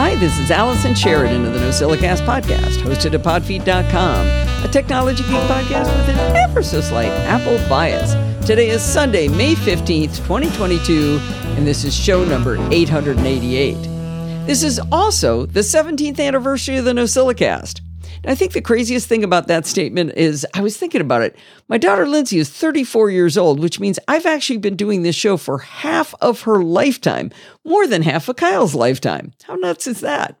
Hi, this is Allison Sheridan of the NosillaCast podcast, hosted at podfeet.com, a technology geek podcast with an ever so slight Apple bias. Today is Sunday, May 15th, 2022, and this is show number 888. This is also the 17th anniversary of the NosillaCast. I think the craziest thing about that statement is I was thinking about it. My daughter Lindsay is 34 years old, which means I've actually been doing this show for half of her lifetime, more than half of Kyle's lifetime. How nuts is that?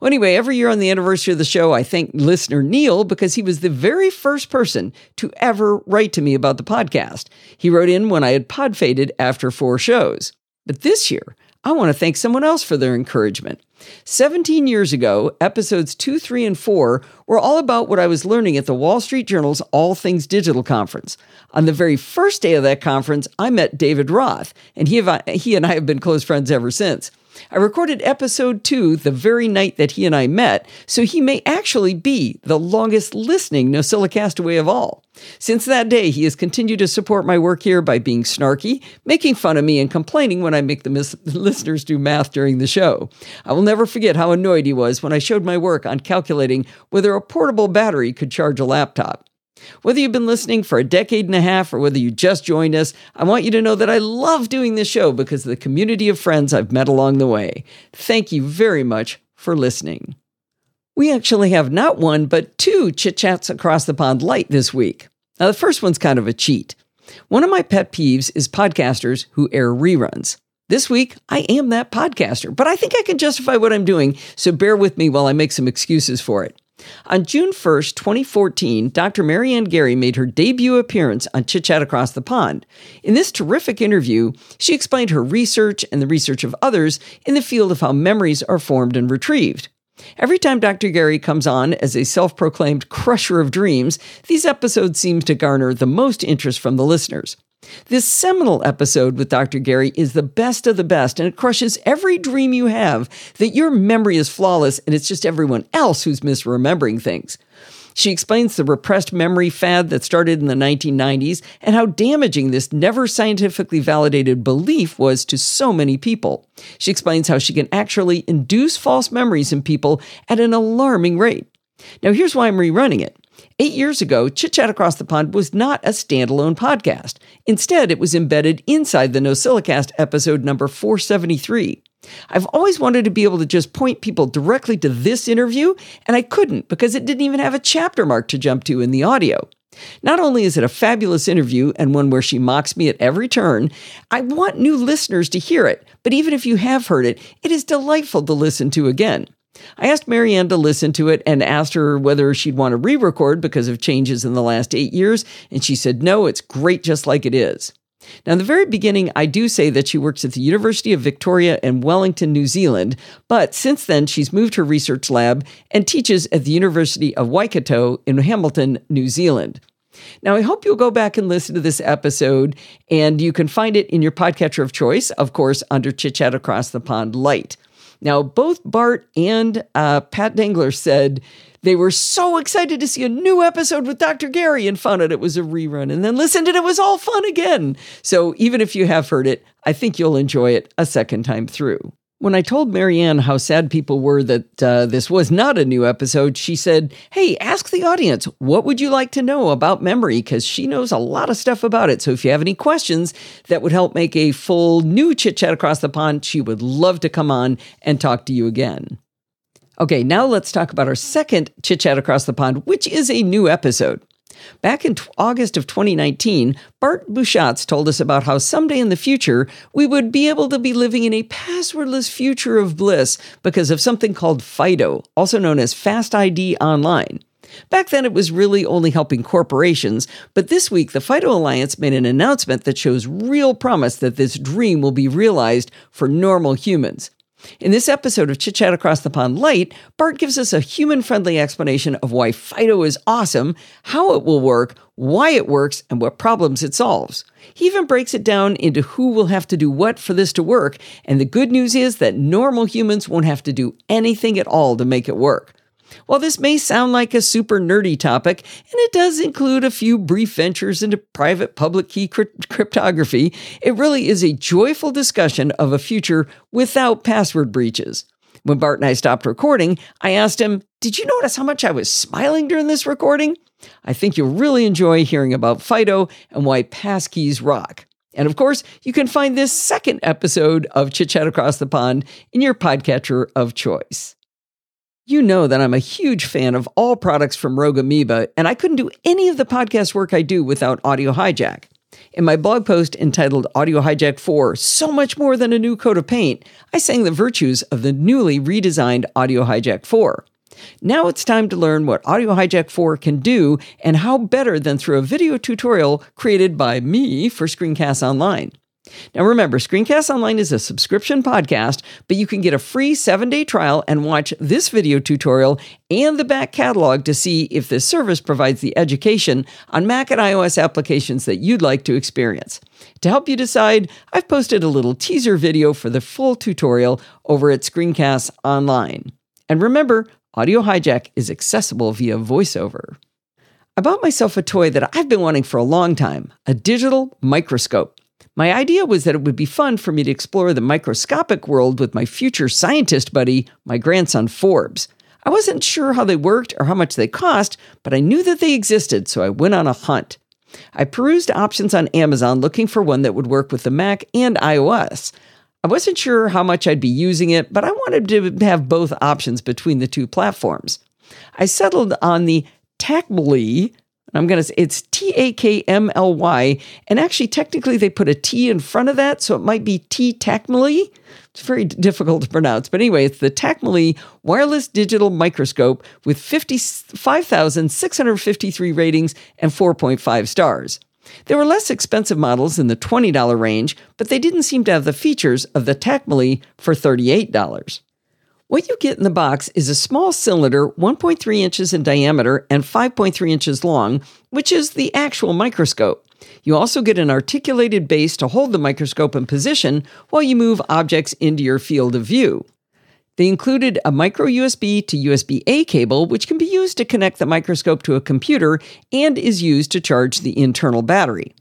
Well, anyway, every year on the anniversary of the show, I thank listener Neil because he was the very first person to ever write to me about the podcast. He wrote in when I had pod faded after four shows. But this year, I want to thank someone else for their encouragement. 17 years ago, episodes 2, 3, and 4 were all about what I was learning at the Wall Street Journal's All Things Digital conference. On the very first day of that conference, I met David Roth, and he, he and I have been close friends ever since. I recorded episode two the very night that he and I met, so he may actually be the longest listening NosillaCast castaway of all. Since that day, he has continued to support my work here by being snarky, making fun of me, and complaining when I make the mis- listeners do math during the show. I will never forget how annoyed he was when I showed my work on calculating whether a portable battery could charge a laptop. Whether you've been listening for a decade and a half or whether you just joined us, I want you to know that I love doing this show because of the community of friends I've met along the way. Thank you very much for listening. We actually have not one, but two chit chats across the pond light this week. Now, the first one's kind of a cheat. One of my pet peeves is podcasters who air reruns. This week, I am that podcaster, but I think I can justify what I'm doing, so bear with me while I make some excuses for it. On June 1st, 2014, Dr. Maryanne Garry made her debut appearance on Chit Chat Across the Pond. In this terrific interview, she explained her research and the research of others in the field of how memories are formed and retrieved. Every time Dr. Garry comes on as a self proclaimed crusher of dreams, these episodes seem to garner the most interest from the listeners. This seminal episode with Dr. Garry is the best of the best, and it crushes every dream you have that your memory is flawless and it's just everyone else who's misremembering things. She explains the repressed memory fad that started in the 1990s and how damaging this never scientifically validated belief was to so many people. She explains how she can actually induce false memories in people at an alarming rate. Now, here's why I'm rerunning it. Eight years ago, Chit Chat Across the Pond was not a standalone podcast. Instead, it was embedded inside the NosillaCast episode number 473. I've always wanted to be able to just point people directly to this interview, and I couldn't because it didn't even have a chapter mark to jump to in the audio. Not only is it a fabulous interview and one where she mocks me at every turn, I want new listeners to hear it, but even if you have heard it, it is delightful to listen to again. I asked Maryanne to listen to it and asked her whether she'd want to re record because of changes in the last eight years, and she said, no, it's great just like it is. Now, in the very beginning, I do say that she works at the University of Victoria in Wellington, New Zealand, but since then, she's moved her research lab and teaches at the University of Waikato in Hamilton, New Zealand. Now, I hope you'll go back and listen to this episode, and you can find it in your podcatcher of choice, of course, under Chit Chat Across the Pond Lite. Now, both Bart and uh, Pat Dengler said they were so excited to see a new episode with Dr. Garry and found out it was a rerun and then listened and it was all fun again. So even if you have heard it, I think you'll enjoy it a second time through. When I told Maryanne how sad people were that uh, this was not a new episode, she said, Hey, ask the audience, what would you like to know about memory? Because she knows a lot of stuff about it. So if you have any questions that would help make a full new chit chat across the pond, she would love to come on and talk to you again. Okay, now let's talk about our second chit chat across the pond, which is a new episode. Back in t- August of 2019, Bart Busschots told us about how someday in the future we would be able to be living in a passwordless future of bliss because of something called FIDO, also known as Fast ID Online. Back then, it was really only helping corporations, but this week, the FIDO Alliance made an announcement that shows real promise that this dream will be realized for normal humans. In this episode of Chit Chat Across the Pond Lite, Bart gives us a human friendly explanation of why FIDO is awesome, how it will work, why it works, and what problems it solves. He even breaks it down into who will have to do what for this to work, and the good news is that normal humans won't have to do anything at all to make it work. While this may sound like a super nerdy topic, and it does include a few brief ventures into private public key cryptography, it really is a joyful discussion of a future without password breaches. When Bart and I stopped recording, I asked him, Did you notice how much I was smiling during this recording? I think you'll really enjoy hearing about Fido and why passkeys rock. And of course, you can find this second episode of Chit Chat Across the Pond in your podcatcher of choice. You know that I'm a huge fan of all products from Rogue Amoeba, and I couldn't do any of the podcast work I do without Audio Hijack. In my blog post entitled Audio Hijack 4 So Much More Than a New Coat of Paint, I sang the virtues of the newly redesigned Audio Hijack 4. Now it's time to learn what Audio Hijack 4 can do and how better than through a video tutorial created by me for Screencast Online. Now remember, Screencast Online is a subscription podcast, but you can get a free seven day trial and watch this video tutorial and the back catalog to see if this service provides the education on Mac and iOS applications that you'd like to experience. To help you decide, I've posted a little teaser video for the full tutorial over at Screencast Online. And remember, Audio Hijack is accessible via VoiceOver. I bought myself a toy that I've been wanting for a long time a digital microscope. My idea was that it would be fun for me to explore the microscopic world with my future scientist buddy, my grandson Forbes. I wasn't sure how they worked or how much they cost, but I knew that they existed, so I went on a hunt. I perused options on Amazon looking for one that would work with the Mac and iOS. I wasn't sure how much I'd be using it, but I wanted to have both options between the two platforms. I settled on the Takmly I'm going to say it's T A K M L Y. And actually, technically, they put a T in front of that. So it might be T Takmly. It's very difficult to pronounce. But anyway, it's the Takmly wireless digital microscope with 55,653 ratings and 4.5 stars. There were less expensive models in the $20 range, but they didn't seem to have the features of the Takmly for $38. What you get in the box is a small cylinder 1.3 inches in diameter and 5.3 inches long, which is the actual microscope. You also get an articulated base to hold the microscope in position while you move objects into your field of view. They included a micro USB to USB A cable, which can be used to connect the microscope to a computer and is used to charge the internal battery.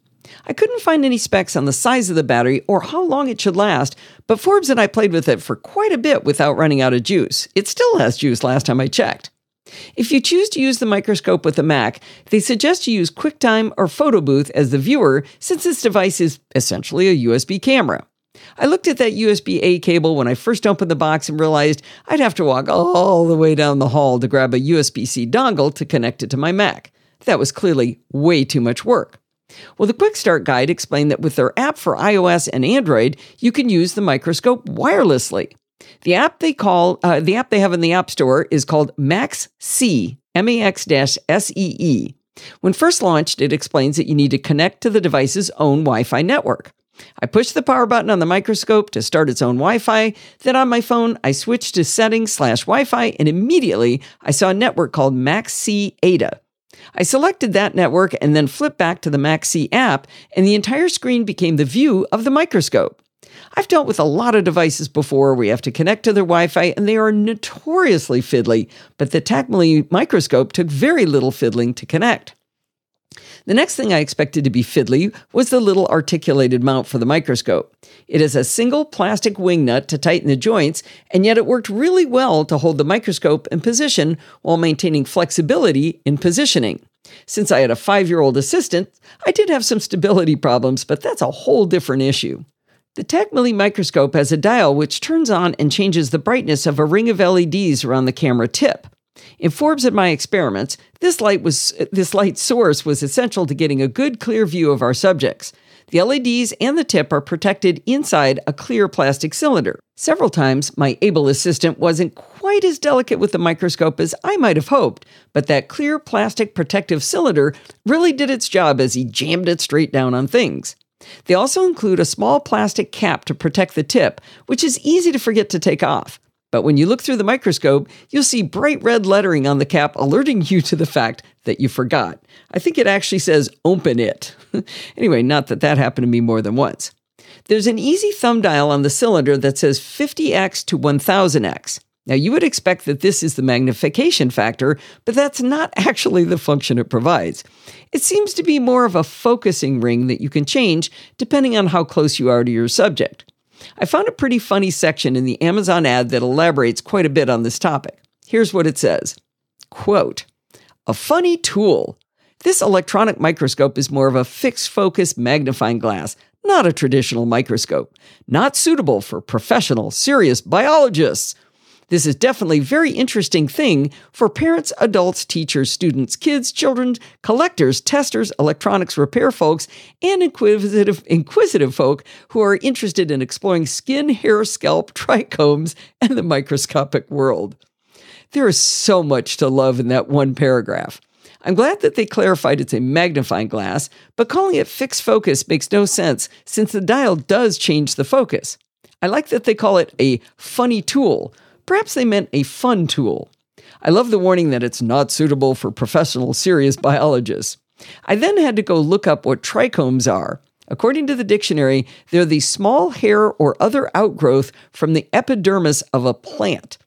I couldn't find any specs on the size of the battery or how long it should last, but Forbes and I played with it for quite a bit without running out of juice. It still has juice last time I checked. If you choose to use the microscope with a Mac, they suggest you use QuickTime or PhotoBooth as the viewer since this device is essentially a USB camera. I looked at that USB A cable when I first opened the box and realized I'd have to walk all the way down the hall to grab a USB C dongle to connect it to my Mac. That was clearly way too much work. Well, the Quick Start Guide explained that with their app for iOS and Android, you can use the microscope wirelessly. The app they call uh, the app they have in the App Store is called Max C M A X S E E. When first launched, it explains that you need to connect to the device's own Wi-Fi network. I pushed the power button on the microscope to start its own Wi Fi. Then on my phone, I switched to settings slash Wi Fi, and immediately I saw a network called Max MaxC Ada. I selected that network and then flipped back to the MaxSee app, and the entire screen became the view of the microscope. I've dealt with a lot of devices before We have to connect to their Wi Fi, and they are notoriously fiddly, but the Takmly microscope took very little fiddling to connect. The next thing I expected to be fiddly was the little articulated mount for the microscope. It is a single plastic wing nut to tighten the joints, and yet it worked really well to hold the microscope in position while maintaining flexibility in positioning. Since I had a five year old assistant, I did have some stability problems, but that's a whole different issue. The Takmly microscope has a dial which turns on and changes the brightness of a ring of LEDs around the camera tip. In Forbes and my experiments, this light was this light source was essential to getting a good clear view of our subjects. The LEDs and the tip are protected inside a clear plastic cylinder. Several times, my able assistant wasn't quite as delicate with the microscope as I might have hoped, but that clear plastic protective cylinder really did its job as he jammed it straight down on things. They also include a small plastic cap to protect the tip, which is easy to forget to take off. But when you look through the microscope, you'll see bright red lettering on the cap alerting you to the fact that you forgot. I think it actually says open it. anyway, not that that happened to me more than once. There's an easy thumb dial on the cylinder that says 50x to 1000x. Now, you would expect that this is the magnification factor, but that's not actually the function it provides. It seems to be more of a focusing ring that you can change depending on how close you are to your subject. I found a pretty funny section in the Amazon ad that elaborates quite a bit on this topic. Here's what it says Quote, a funny tool. This electronic microscope is more of a fixed focus magnifying glass, not a traditional microscope. Not suitable for professional, serious biologists. This is definitely a very interesting thing for parents, adults, teachers, students, kids, children, collectors, testers, electronics repair folks, and inquisitive, inquisitive folk who are interested in exploring skin, hair, scalp, trichomes, and the microscopic world. There is so much to love in that one paragraph. I'm glad that they clarified it's a magnifying glass, but calling it fixed focus makes no sense since the dial does change the focus. I like that they call it a funny tool, Perhaps they meant a fun tool. I love the warning that it's not suitable for professional, serious biologists. I then had to go look up what trichomes are. According to the dictionary, they're the small hair or other outgrowth from the epidermis of a plant.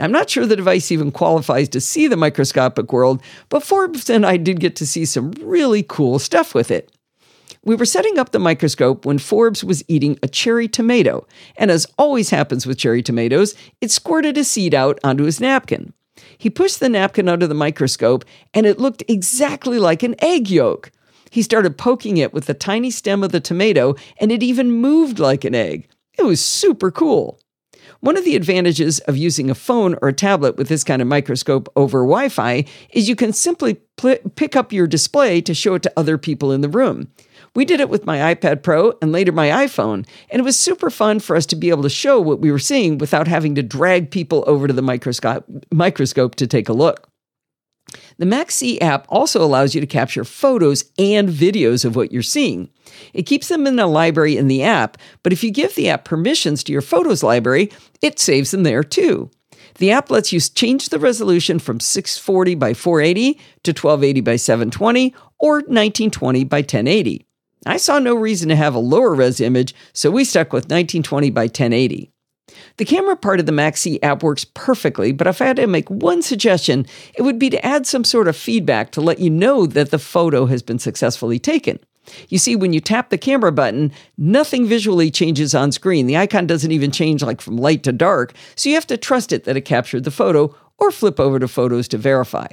I'm not sure the device even qualifies to see the microscopic world, but Forbes and I did get to see some really cool stuff with it. We were setting up the microscope when Forbes was eating a cherry tomato, and as always happens with cherry tomatoes, it squirted a seed out onto his napkin. He pushed the napkin under the microscope, and it looked exactly like an egg yolk. He started poking it with the tiny stem of the tomato, and it even moved like an egg. It was super cool. One of the advantages of using a phone or a tablet with this kind of microscope over Wi Fi is you can simply pl- pick up your display to show it to other people in the room. We did it with my iPad Pro and later my iPhone, and it was super fun for us to be able to show what we were seeing without having to drag people over to the microscope, microscope to take a look. The MaxSee app also allows you to capture photos and videos of what you're seeing. It keeps them in a library in the app, but if you give the app permissions to your photos library, it saves them there too. The app lets you change the resolution from 640 by 480 to 1280 by 720 or 1920 by 1080. I saw no reason to have a lower res image, so we stuck with 1920 by 1080. The camera part of the MaxSee app works perfectly, but if I had to make one suggestion, it would be to add some sort of feedback to let you know that the photo has been successfully taken. You see, when you tap the camera button, nothing visually changes on screen. The icon doesn't even change like from light to dark, so you have to trust it that it captured the photo or flip over to Photos to verify.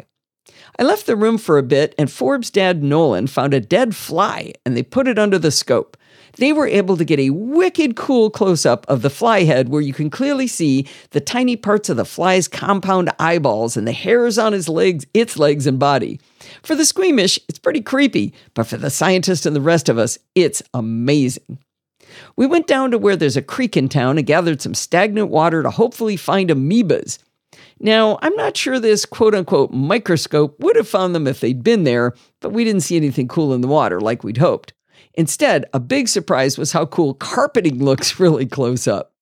I left the room for a bit, and Forbes' dad, Nolan, found a dead fly and they put it under the scope. They were able to get a wicked cool close up of the fly head where you can clearly see the tiny parts of the fly's compound eyeballs and the hairs on his legs, its legs and body. For the squeamish, it's pretty creepy, but for the scientist and the rest of us, it's amazing. We went down to where there's a creek in town and gathered some stagnant water to hopefully find amoebas. Now, I'm not sure this quote unquote microscope would have found them if they'd been there, but we didn't see anything cool in the water like we'd hoped. Instead, a big surprise was how cool carpeting looks really close up.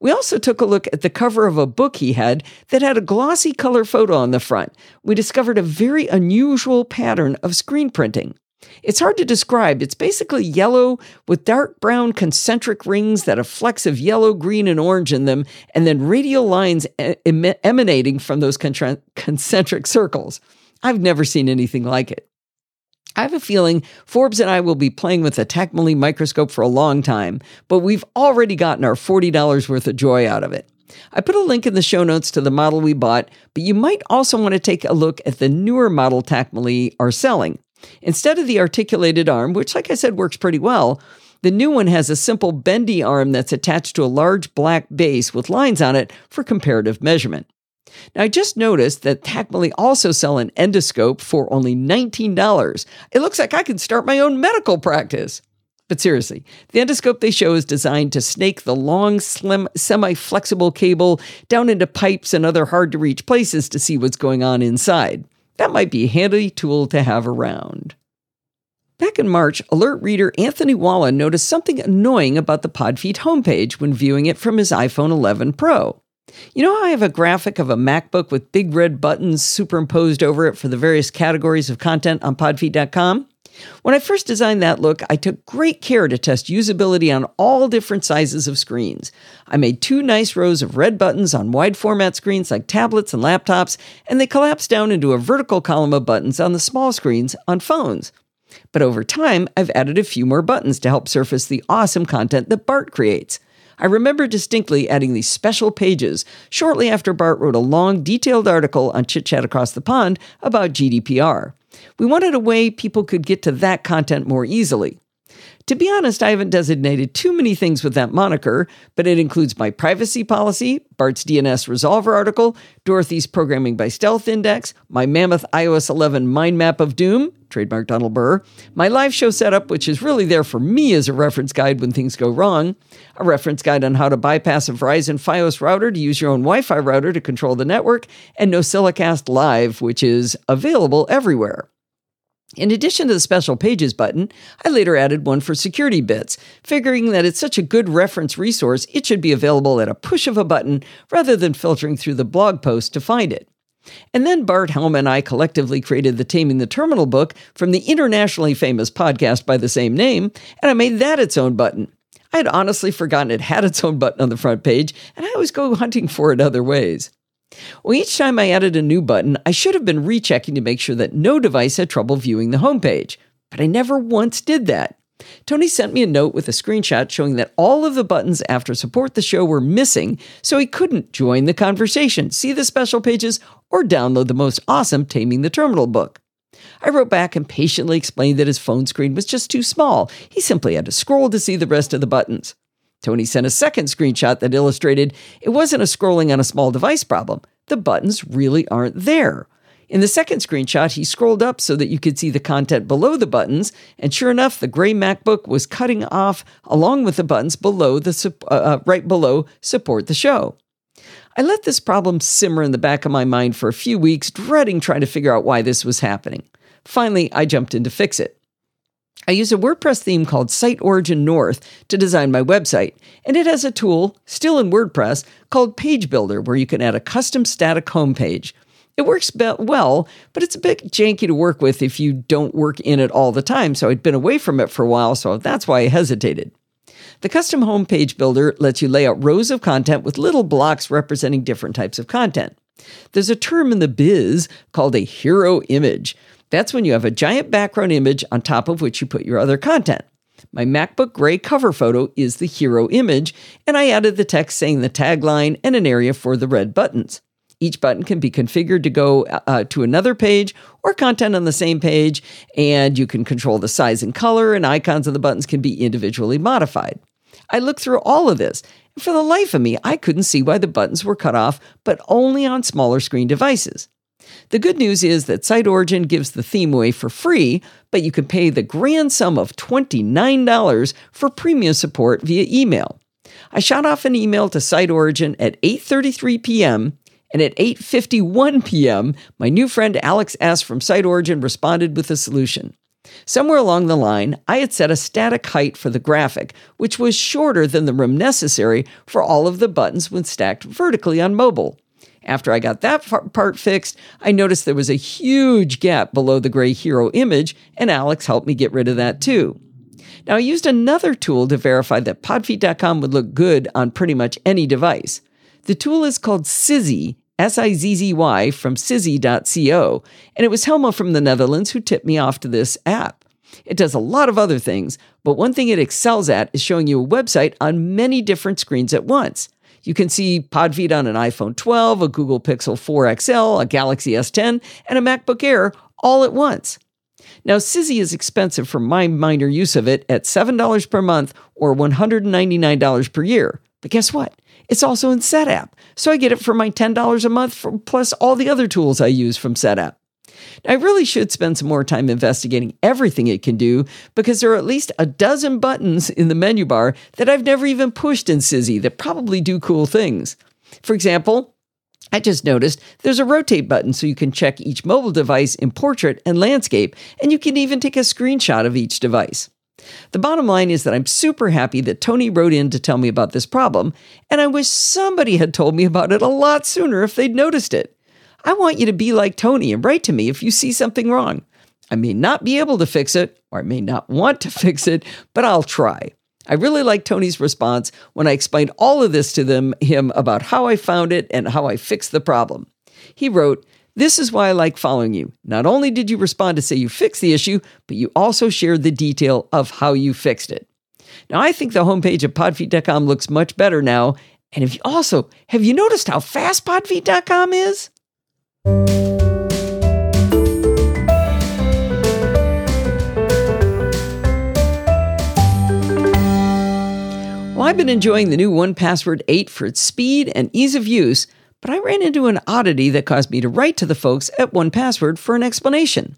We also took a look at the cover of a book he had that had a glossy color photo on the front. We discovered a very unusual pattern of screen printing. It's hard to describe. It's basically yellow with dark brown concentric rings that have flecks of yellow, green, and orange in them, and then radial lines em- emanating from those concentric circles. I've never seen anything like it. I have a feeling Forbes and I will be playing with the Takmly microscope for a long time, but we've already gotten our $40 worth of joy out of it. I put a link in the show notes to the model we bought, but you might also want to take a look at the newer model Takmly are selling. Instead of the articulated arm, which, like I said, works pretty well, the new one has a simple bendy arm that's attached to a large black base with lines on it for comparative measurement. Now, I just noticed that Takmly also sell an endoscope for only $19. It looks like I can start my own medical practice. But seriously, the endoscope they show is designed to snake the long, slim, semi flexible cable down into pipes and other hard to reach places to see what's going on inside. That might be a handy tool to have around. Back in March, alert reader Anthony Walla noticed something annoying about the Podfeet homepage when viewing it from his iPhone 11 Pro. You know how I have a graphic of a MacBook with big red buttons superimposed over it for the various categories of content on podfeet.com? When I first designed that look, I took great care to test usability on all different sizes of screens. I made two nice rows of red buttons on wide format screens like tablets and laptops, and they collapsed down into a vertical column of buttons on the small screens on phones. But over time, I've added a few more buttons to help surface the awesome content that Bart creates. I remember distinctly adding these special pages shortly after Bart wrote a long, detailed article on Chit Chat Across the Pond about GDPR. We wanted a way people could get to that content more easily. To be honest, I haven't designated too many things with that moniker, but it includes my privacy policy, Bart's DNS Resolver article, Dorothy's Programming by Stealth Index, my mammoth iOS 11 mind map of doom, trademark Donald Burr, my live show setup, which is really there for me as a reference guide when things go wrong, a reference guide on how to bypass a Verizon Fios router to use your own Wi Fi router to control the network, and NosillaCast Live, which is available everywhere. In addition to the special pages button, I later added one for security bits, figuring that it's such a good reference resource, it should be available at a push of a button rather than filtering through the blog post to find it. And then Bart Helma and I collectively created the Taming the Terminal book from the internationally famous podcast by the same name, and I made that its own button. I had honestly forgotten it had its own button on the front page, and I always go hunting for it other ways. Well, each time I added a new button, I should have been rechecking to make sure that no device had trouble viewing the homepage, but I never once did that. Tony sent me a note with a screenshot showing that all of the buttons after support the show were missing, so he couldn't join the conversation, see the special pages, or download the most awesome Taming the Terminal book. I wrote back and patiently explained that his phone screen was just too small. He simply had to scroll to see the rest of the buttons. Tony sent a second screenshot that illustrated it wasn't a scrolling on a small device problem. The buttons really aren't there. In the second screenshot, he scrolled up so that you could see the content below the buttons, and sure enough, the gray MacBook was cutting off along with the buttons below the uh, uh, right below support the show. I let this problem simmer in the back of my mind for a few weeks, dreading trying to figure out why this was happening. Finally, I jumped in to fix it. I use a WordPress theme called SiteOrigin North to design my website, and it has a tool, still in WordPress, called Page Builder, where you can add a custom static homepage. It works well, but it's a bit janky to work with if you don't work in it all the time, so I'd been away from it for a while, so that's why I hesitated. The custom homepage builder lets you lay out rows of content with little blocks representing different types of content. There's a term in the biz called a hero image. That's when you have a giant background image on top of which you put your other content. My MacBook Gray cover photo is the hero image, and I added the text saying the tagline and an area for the red buttons. Each button can be configured to go uh, to another page or content on the same page, and you can control the size and color, and icons of the buttons can be individually modified. I looked through all of this, and for the life of me, I couldn't see why the buttons were cut off, but only on smaller screen devices. The good news is that SiteOrigin gives the theme away for free, but you can pay the grand sum of $29 for premium support via email. I shot off an email to SiteOrigin at 8:33 p.m. and at 8:51 p.m. my new friend Alex S from SiteOrigin responded with a solution. Somewhere along the line, I had set a static height for the graphic, which was shorter than the room necessary for all of the buttons when stacked vertically on mobile. After I got that part fixed, I noticed there was a huge gap below the gray hero image, and Alex helped me get rid of that too. Now, I used another tool to verify that podfeet.com would look good on pretty much any device. The tool is called Sizzy, S I Z Z Y, from sizzy.co, and it was Helma from the Netherlands who tipped me off to this app. It does a lot of other things, but one thing it excels at is showing you a website on many different screens at once. You can see Podfeet on an iPhone 12, a Google Pixel 4 XL, a Galaxy S10, and a MacBook Air all at once. Now, Sizzy is expensive for my minor use of it at $7 per month or $199 per year. But guess what? It's also in SetApp, so I get it for my $10 a month for, plus all the other tools I use from SetApp. I really should spend some more time investigating everything it can do because there are at least a dozen buttons in the menu bar that I've never even pushed in Sizzy that probably do cool things. For example, I just noticed there's a rotate button so you can check each mobile device in portrait and landscape, and you can even take a screenshot of each device. The bottom line is that I'm super happy that Tony wrote in to tell me about this problem, and I wish somebody had told me about it a lot sooner if they'd noticed it. I want you to be like Tony and write to me if you see something wrong. I may not be able to fix it, or I may not want to fix it, but I'll try. I really like Tony's response when I explained all of this to them, him about how I found it and how I fixed the problem. He wrote, This is why I like following you. Not only did you respond to say you fixed the issue, but you also shared the detail of how you fixed it. Now, I think the homepage of podfeet.com looks much better now. And if you also, have you noticed how fast podfeet.com is? Well, I've been enjoying the new 1Password 8 for its speed and ease of use, but I ran into an oddity that caused me to write to the folks at 1Password for an explanation.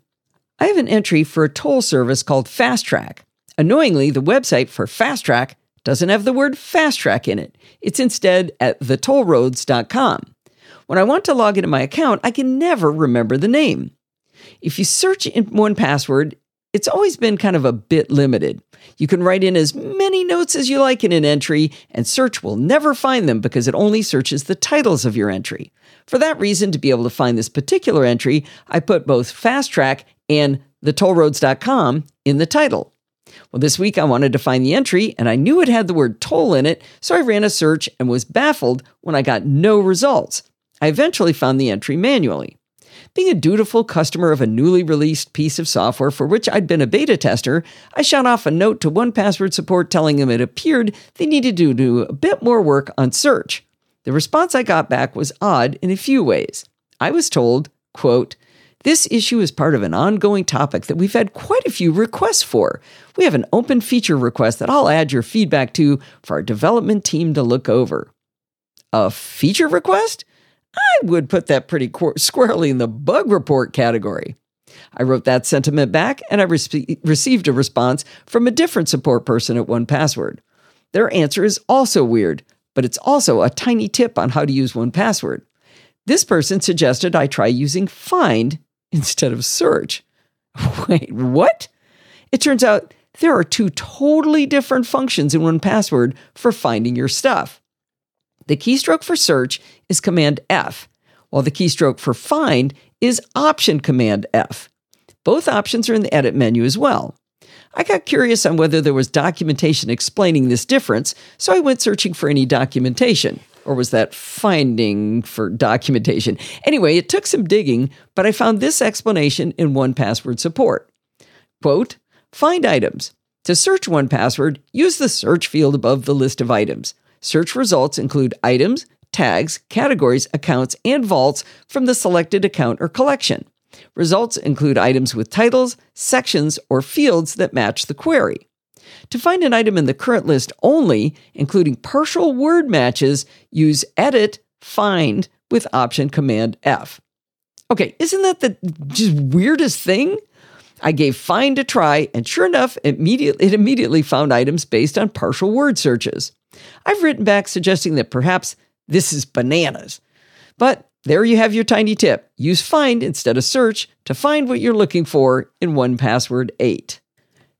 I have an entry for a toll service called FasTrak. Annoyingly, the website for FasTrak doesn't have the word FasTrak in it. It's instead at thetollroads.com. When I want to log into my account, I can never remember the name. If you search in 1Password, it's always been kind of a bit limited. You can write in as many notes as you like in an entry, and search will never find them because it only searches the titles of your entry. For that reason, to be able to find this particular entry, I put both FasTrak and thetollroads.com in the title. Well, this week I wanted to find the entry and I knew it had the word toll in it, so I ran a search and was baffled when I got no results. I eventually found the entry manually. Being a dutiful customer of a newly released piece of software for which I'd been a beta tester, I shot off a note to 1Password support telling them it appeared they needed to do a bit more work on search. The response I got back was odd in a few ways. I was told, quote, this issue is part of an ongoing topic that we've had quite a few requests for. We have an open feature request that I'll add your feedback to for our development team to look over. A feature request? I would put that pretty squarely in the bug report category. I wrote that sentiment back and I re- received a response from a different support person at 1Password. Their answer is also weird, but it's also a tiny tip on how to use 1Password. This person suggested I try using find instead of search. Wait, what? It turns out there are two totally different functions in 1Password for finding your stuff. The keystroke for search is Command F, while the keystroke for find is Option Command F. Both options are in the edit menu as well. I got curious on whether there was documentation explaining this difference, so I went searching for any documentation. Or was that finding for documentation? Anyway, it took some digging, but I found this explanation in 1Password support. Quote, find items. To search 1Password, use the search field above the list of items. Search results include items, tags, categories, accounts, and vaults from the selected account or collection. Results include items with titles, sections, or fields that match the query. To find an item in the current list only, including partial word matches, use Edit Find with Option Command F. Okay, isn't that the just weirdest thing? I gave Find a try, and sure enough, it immediately found items based on partial word searches. I've written back suggesting that perhaps this is bananas. But there you have your tiny tip. Use Find instead of Search to find what you're looking for in 1Password 8.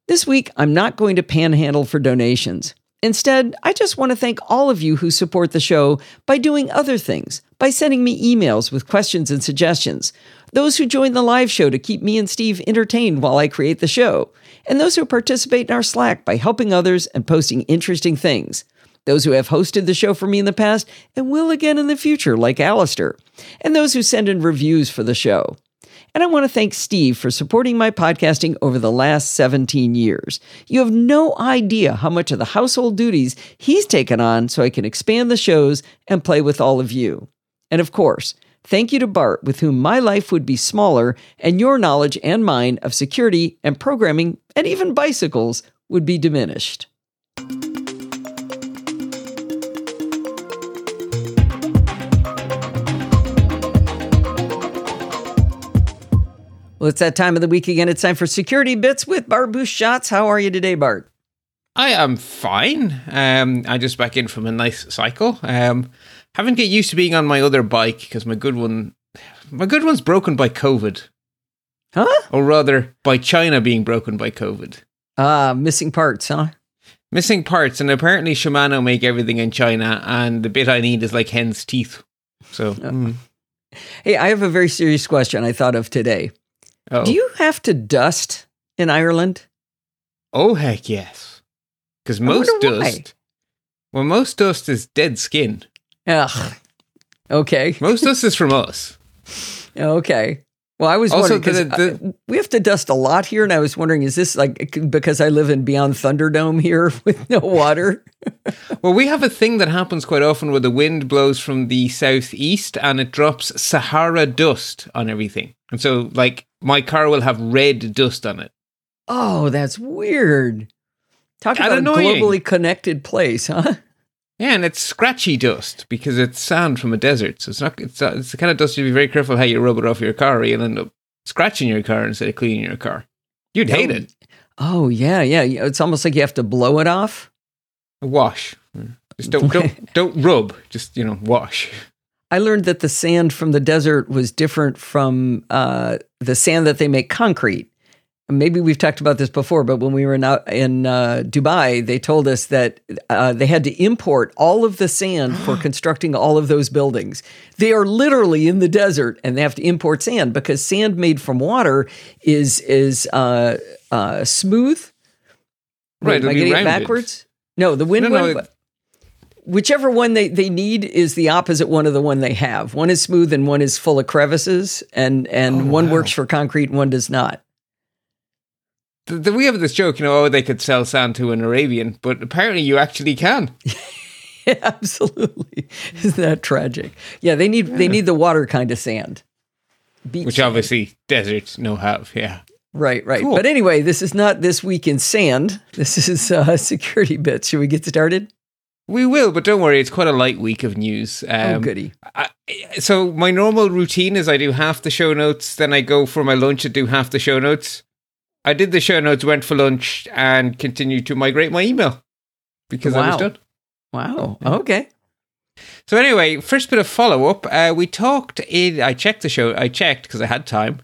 This week, I'm not going to panhandle for donations. Instead, I just want to thank all of you who support the show by doing other things, by sending me emails with questions and suggestions, those who join the live show to keep me and Steve entertained while I create the show, and those who participate in our Slack by helping others and posting interesting things, those who have hosted the show for me in the past and will again in the future, like Alistair, and those who send in reviews for the show. And I want to thank Steve for supporting my podcasting over the last 17 years. You have no idea how much of the household duties he's taken on so I can expand the shows and play with all of you. And of course, thank you to Bart, with whom my life would be smaller and your knowledge and mine of security and programming and even bicycles would be diminished. Well, it's that time of the week again. It's time for Security Bits with Bart Busschots. How are you today, Bart? I am fine. Um, I just back in from a nice cycle. Um, haven't get used to being on my other bike because my good one, my good one's broken by COVID. Huh? Or rather, by China being broken by COVID. Ah, uh, missing parts, huh? Missing parts, and apparently Shimano make everything in China, and the bit I need is like hen's teeth. So, mm. hey, I have a very serious question I thought of today. Oh. Do you have to dust in Ireland? Oh heck yes. Because most dust Well most dust is dead skin. Ugh. Okay. most dust is from us. Okay. Well, I was Also, wondering 'cause the- the- I- we have to dust a lot here, and I was wondering, is this like because I live in Beyond Thunderdome here with no water? Well, we have a thing that happens quite often where the wind blows from the southeast and it drops Sahara dust on everything. And so, like, my car will have red dust on it. Oh, that's weird. Talk about a globally connected place, huh? Yeah, and it's scratchy dust because it's sand from a desert. So it's not. It's, uh, it's the kind of dust you'd be very careful how you rub it off your car, or you'll end up scratching your car instead of cleaning your car. You'd hate Oh, it. Oh yeah, yeah. yeah. It's almost like you have to blow it off. Wash. Just don't don't don't rub. Just you know, wash. I learned that the sand from the desert was different from uh, the sand that they make concrete. Maybe we've talked about this before, but when we were in, out in uh, Dubai, they told us that uh, they had to import all of the sand for constructing all of those buildings. They are literally in the desert, and they have to import sand because sand made from water is is uh, uh, smooth. Right, Am I getting it backwards? No, the wind No, no, one. it- Whichever one they, they need is the opposite one of the one they have. One is smooth and one is full of crevices, and and Oh, one wow. works for concrete and one does not. Th- th- we have this joke, you know, oh, they could sell sand to an Arabian, but apparently you actually can. Absolutely, isn't that tragic? Yeah, they need they need the water kind of sand. Beach Which sand. obviously deserts no have. Yeah. right, right. Cool. But anyway, this is not this week in sand. This is uh, security bits. Should we get started? We will, but don't worry, it's quite a light week of news. Um, oh, goody. I, so my normal routine is I do half the show notes, then I go for my lunch and do half the show notes. I did the show notes, went for lunch, and continued to migrate my email because I was done. Wow. Okay. So anyway, first bit of follow up. Uh, we talked in. I checked the show. I checked because I had time.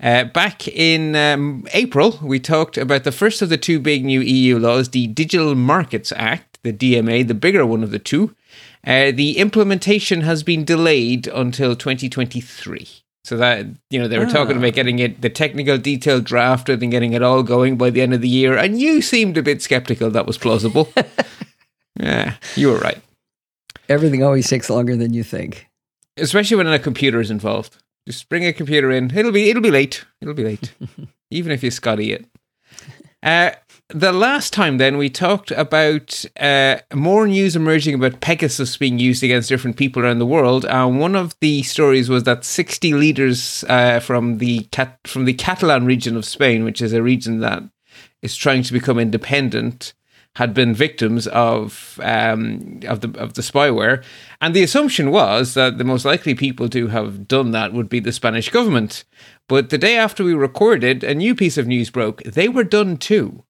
Uh, back in um, April, we talked about the first of the two big new EU laws, the Digital Markets Act, the DMA, the bigger one of the two. Uh, the implementation has been delayed until 2023. So that you know they were talking Ah. about getting it the technical detail drafted and getting it all going by the end of the year, and you seemed a bit skeptical that was plausible. yeah, you were right. Everything always takes longer than you think. especially when a computer is involved. Just bring a computer in. It'll be it'll be late. It'll be late, even if you Scotty it. Uh, the last time, then we talked about uh, more news emerging about Pegasus being used against different people around the world. And one of the stories was that sixty leaders uh, from the Cat- from the Catalan region of Spain, which is a region that is trying to become independent, had been victims of um, of the of the spyware, and the assumption was that the most likely people to have done that would be the Spanish government. But the day after we recorded, a new piece of news broke: they were done too.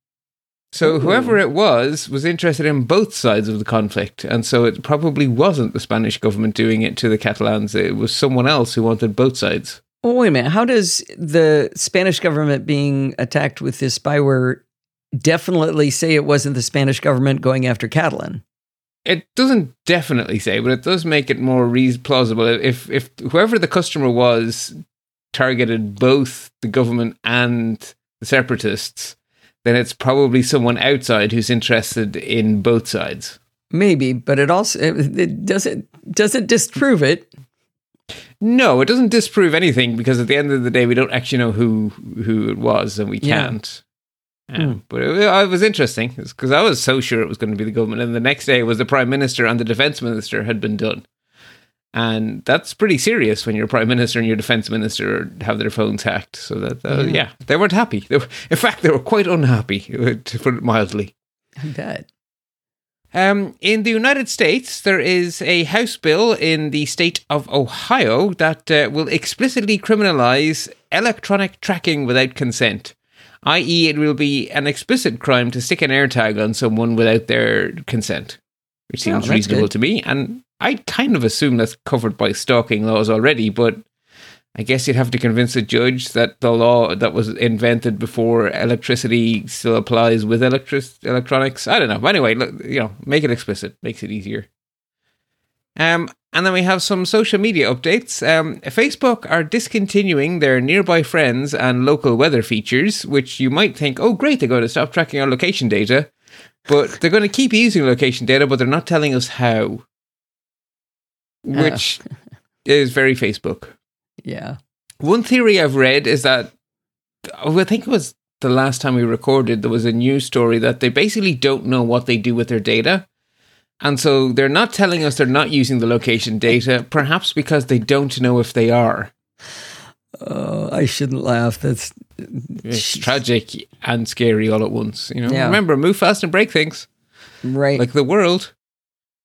So Ooh. whoever it was was interested in both sides of the conflict, and so it probably wasn't the Spanish government doing it to the Catalans. It was someone else who wanted both sides. Well, wait a minute. How does the Spanish government being attacked with this spyware definitely say it wasn't the Spanish government going after Catalan? It doesn't definitely say, but it does make it more re- plausible. If if whoever the customer was targeted both the government and the separatists, then it's probably someone outside who's interested in both sides. Maybe, but it also it, doesn't doesn't disprove it. No, it doesn't disprove anything because at the end of the day, we don't actually know who who it was, and we can't. Um, But it, it was interesting because I was so sure it was going to be the government, and the next day it was the prime minister and the defense minister had been done, and that's pretty serious when your prime minister and your defense minister have their phones hacked. So that uh, Yeah. yeah. they weren't happy. They were, in fact, they were quite unhappy, to put it mildly. I bet. Um, in the United States, there is a House bill in the state of Ohio that uh, will explicitly criminalize electronic tracking without consent, i.e., it will be an explicit crime to stick an AirTag on someone without their consent, which Oh, seems that's reasonable good. to me. And I kind of assume that's covered by stalking laws already, but I guess you'd have to convince a judge that the law that was invented before electricity still applies with electric electronics. I don't know. But anyway, look, you know, make it explicit, makes it easier. Um, and then we have some social media updates. Um, Facebook are discontinuing their nearby friends and local weather features, which you might think, oh, great, they're going to stop tracking our location data. But they're going to keep using location data, but they're not telling us how, which oh. is very Facebook. Yeah. One theory I've read is that oh, I think it was the last time we recorded, there was a news story that they basically don't know what they do with their data. And so they're not telling us they're not using the location data, perhaps because they don't know if they are. Uh, I shouldn't laugh. That's It's tragic and scary all at once. You know, Yeah. remember, move fast and break things right. like the world.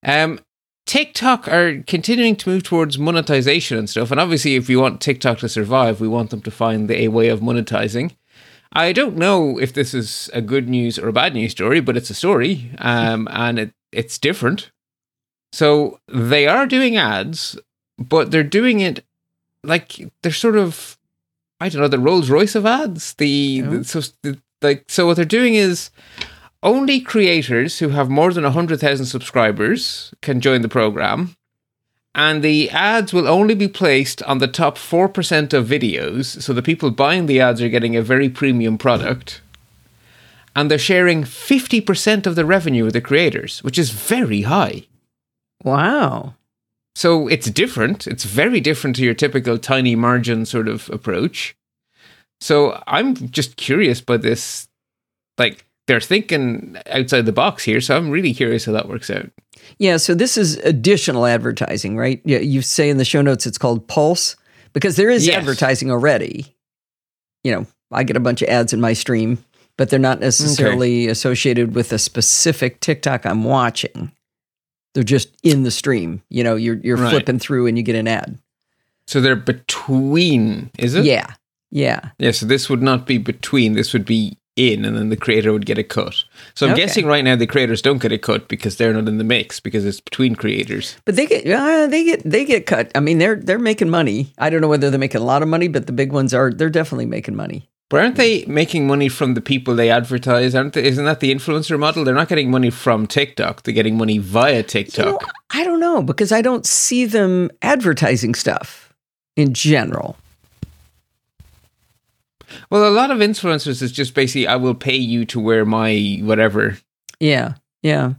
Um, TikTok are continuing to move towards monetization and stuff. And obviously, if we want TikTok to survive, we want them to find a way of monetizing. I don't know if this is a good news or a bad news story, but it's a story, um, and it, it's different. So they are doing ads, but they're doing it like they're sort of, I don't know, the Rolls Royce of ads. The, Oh. the so the, like so what they're doing is only creators who have more than 100,000 subscribers can join the program. And the ads will only be placed on the top 4% of videos. So the people buying the ads are getting a very premium product. And they're sharing 50% of the revenue with the creators, which is very high. wow. So it's different. It's very different to your typical tiny margin sort of approach. So I'm just curious by this. Like, they're thinking outside the box here. So I'm really curious how that works out. Yeah. So this is additional advertising, right? Yeah. You say in the show notes it's called Pulse because there is Yes. advertising already. You know, I get a bunch of ads in my stream, but they're not necessarily associated with a specific TikTok I'm watching. They're just in the stream. You know, you're you're Right. flipping through and you get an ad. So they're between, is it? Yeah. Yeah. Yeah. So this would not be between. This would be in, and then the creator would get a cut. So I'm Okay. guessing right now the creators don't get a cut because they're not in the mix because it's between creators. But they get uh, they get they get cut. I mean, they're they're making money. I don't know whether they're making a lot of money, but the big ones are they're definitely making money. But aren't they making money from the people they advertise? Aren't they, isn't that the influencer model? They're not getting money from TikTok. They're getting money via You TikTok. know, I don't know because I don't see them advertising stuff in general. Well, a lot of influencers is just basically I will pay you to wear my whatever Yeah, yeah.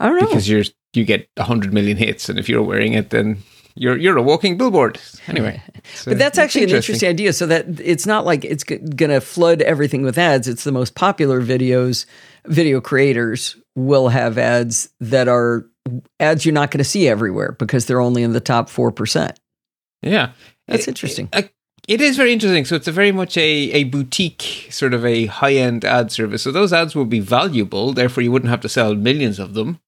I don't know. because you're you get hundred million hits, and if you're wearing it, then you're you're a walking billboard. Anyway, so but that's actually an interesting idea. So that it's not like it's g- going to flood everything with ads. It's the most popular videos. Video creators will have ads that are ads you're not going to see everywhere because they're only in the top four percent. Yeah, That's It- interesting. It, it is very interesting. So it's a very much a, a boutique sort of a high end ad service. So those ads will be valuable. Therefore, you wouldn't have to sell millions of them,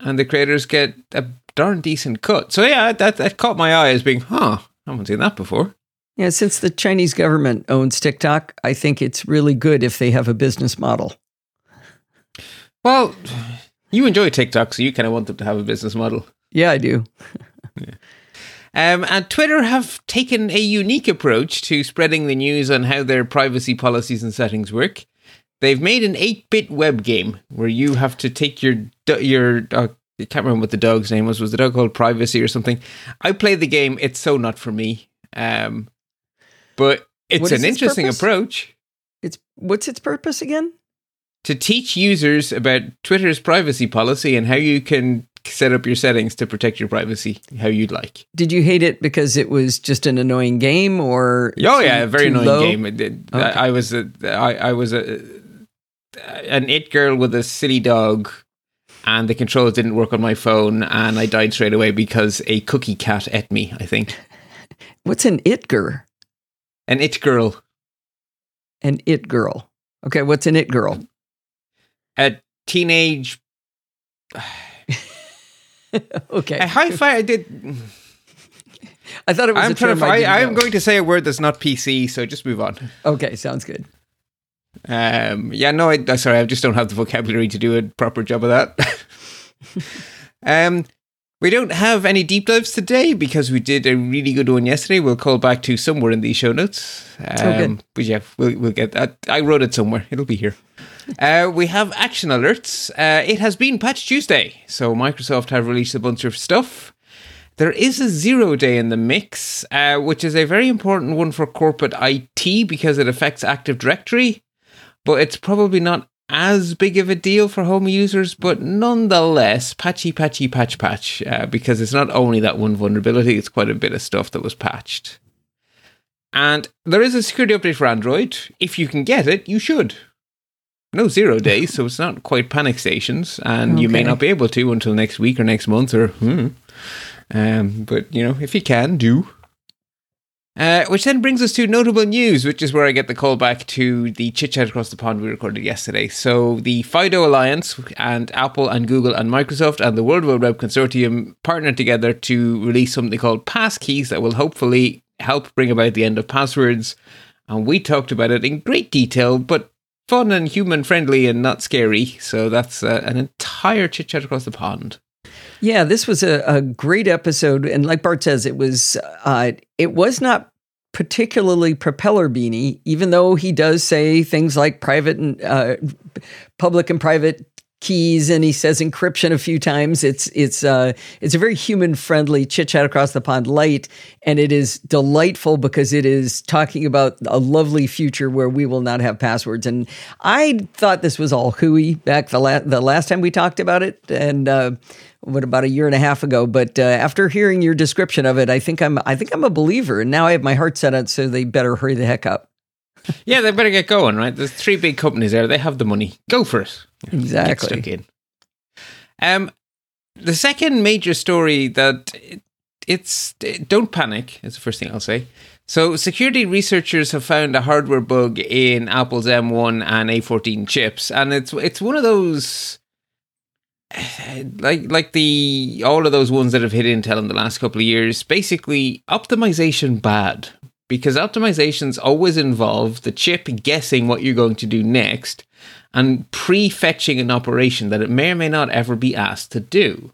and the creators get a darn decent cut. So yeah, that that caught my eye as being, huh, I haven't seen that before. Yeah, since the Chinese government owns TikTok, I think it's really good if they have a business model. Well, you enjoy TikTok, so you kind of want them to have a business model. Yeah, I do. Um, and Twitter have taken a unique approach to spreading the news on how their privacy policies and settings work. They've made an 8-bit web game where you have to take your your dog. I can't remember what the dog's name was. Was the dog called Privacy or something? I played the game. It's so not for me. Um, but it's an interesting purpose? approach It's what's its purpose again? to teach users about Twitter's privacy policy and how you can set up your settings to protect your privacy how you'd like. Did you hate it because it was just an annoying game, or Oh yeah, a very annoying low? game. It did. Okay. I, I was a, I, I was a, an it girl with a silly dog, and the controls didn't work on my phone, and I died straight away because a cookie cat ate me. I think What's an it girl? an it girl, An it girl. Okay, what's an it girl? a teenage. okay, A high five. I did. I thought it was I'm a trying to. I I I'm going to say a word that's not PC, so just move on. Okay, sounds good. Um, yeah, no, I, I- sorry, I just don't have the vocabulary to do a proper job of that. um, we don't have any deep dives today because we did a really good one yesterday. We'll call back to somewhere in these show notes. Um, Oh, good. But yeah, we'll, we'll get that. I wrote it somewhere. It'll be here. Uh, we have action alerts. Uh, it has been Patch Tuesday, so Microsoft have released a bunch of stuff. There is a zero day in the mix, uh, which is a very important one for corporate IT because it affects Active Directory, but it's probably not as big of a deal for home users, but nonetheless, patchy, patchy, patch, patch, uh, because it's not only that one vulnerability, it's quite a bit of stuff that was patched. And there is a security update for Android. If you can get it, you should. No zero days, so it's not quite panic stations, and you may not be able to until next week or next month or. Hmm. Um, but you know, if you can, do. Uh, which then brings us to notable news, which is where I get the call back to the chit chat across the pond we recorded yesterday. So, the FIDO Alliance and Apple and Google and Microsoft and the World Wide Web Consortium partnered together to release something called Passkeys that will hopefully help bring about the end of passwords. And we talked about it in great detail, but fun and human friendly and not scary. So, that's uh, an entire chit chat across the pond. Yeah, this was a, a great episode, and like Bart says, it was uh, it was not particularly propeller beanie, even though he does say things like private and uh, public and private keys, and he says encryption a few times. It's it's uh, it's a very human friendly chit chat across the pond Lite, and it is delightful because it is talking about a lovely future where we will not have passwords. And I thought this was all hooey back the la- the last time we talked about it, and. Uh, what about a year and a half ago? But uh, after hearing your description of it, I think I'm I think I'm a believer, and now I have my heart set on. So they better hurry the heck up. Yeah, they better get going, right? There's three big companies there. They have the money. Go for it. Get Exactly. stuck in. Um, the second major story that it, it's don't panic is the first thing I'll say. So, security researchers have found a hardware bug in Apple's M1 and A14 chips, and it's it's one of those like like the all of those ones that have hit Intel in the last couple of years. Basically, optimization bad because optimizations always involve the chip guessing what you're going to do next and pre-fetching an operation that it may or may not ever be asked to do.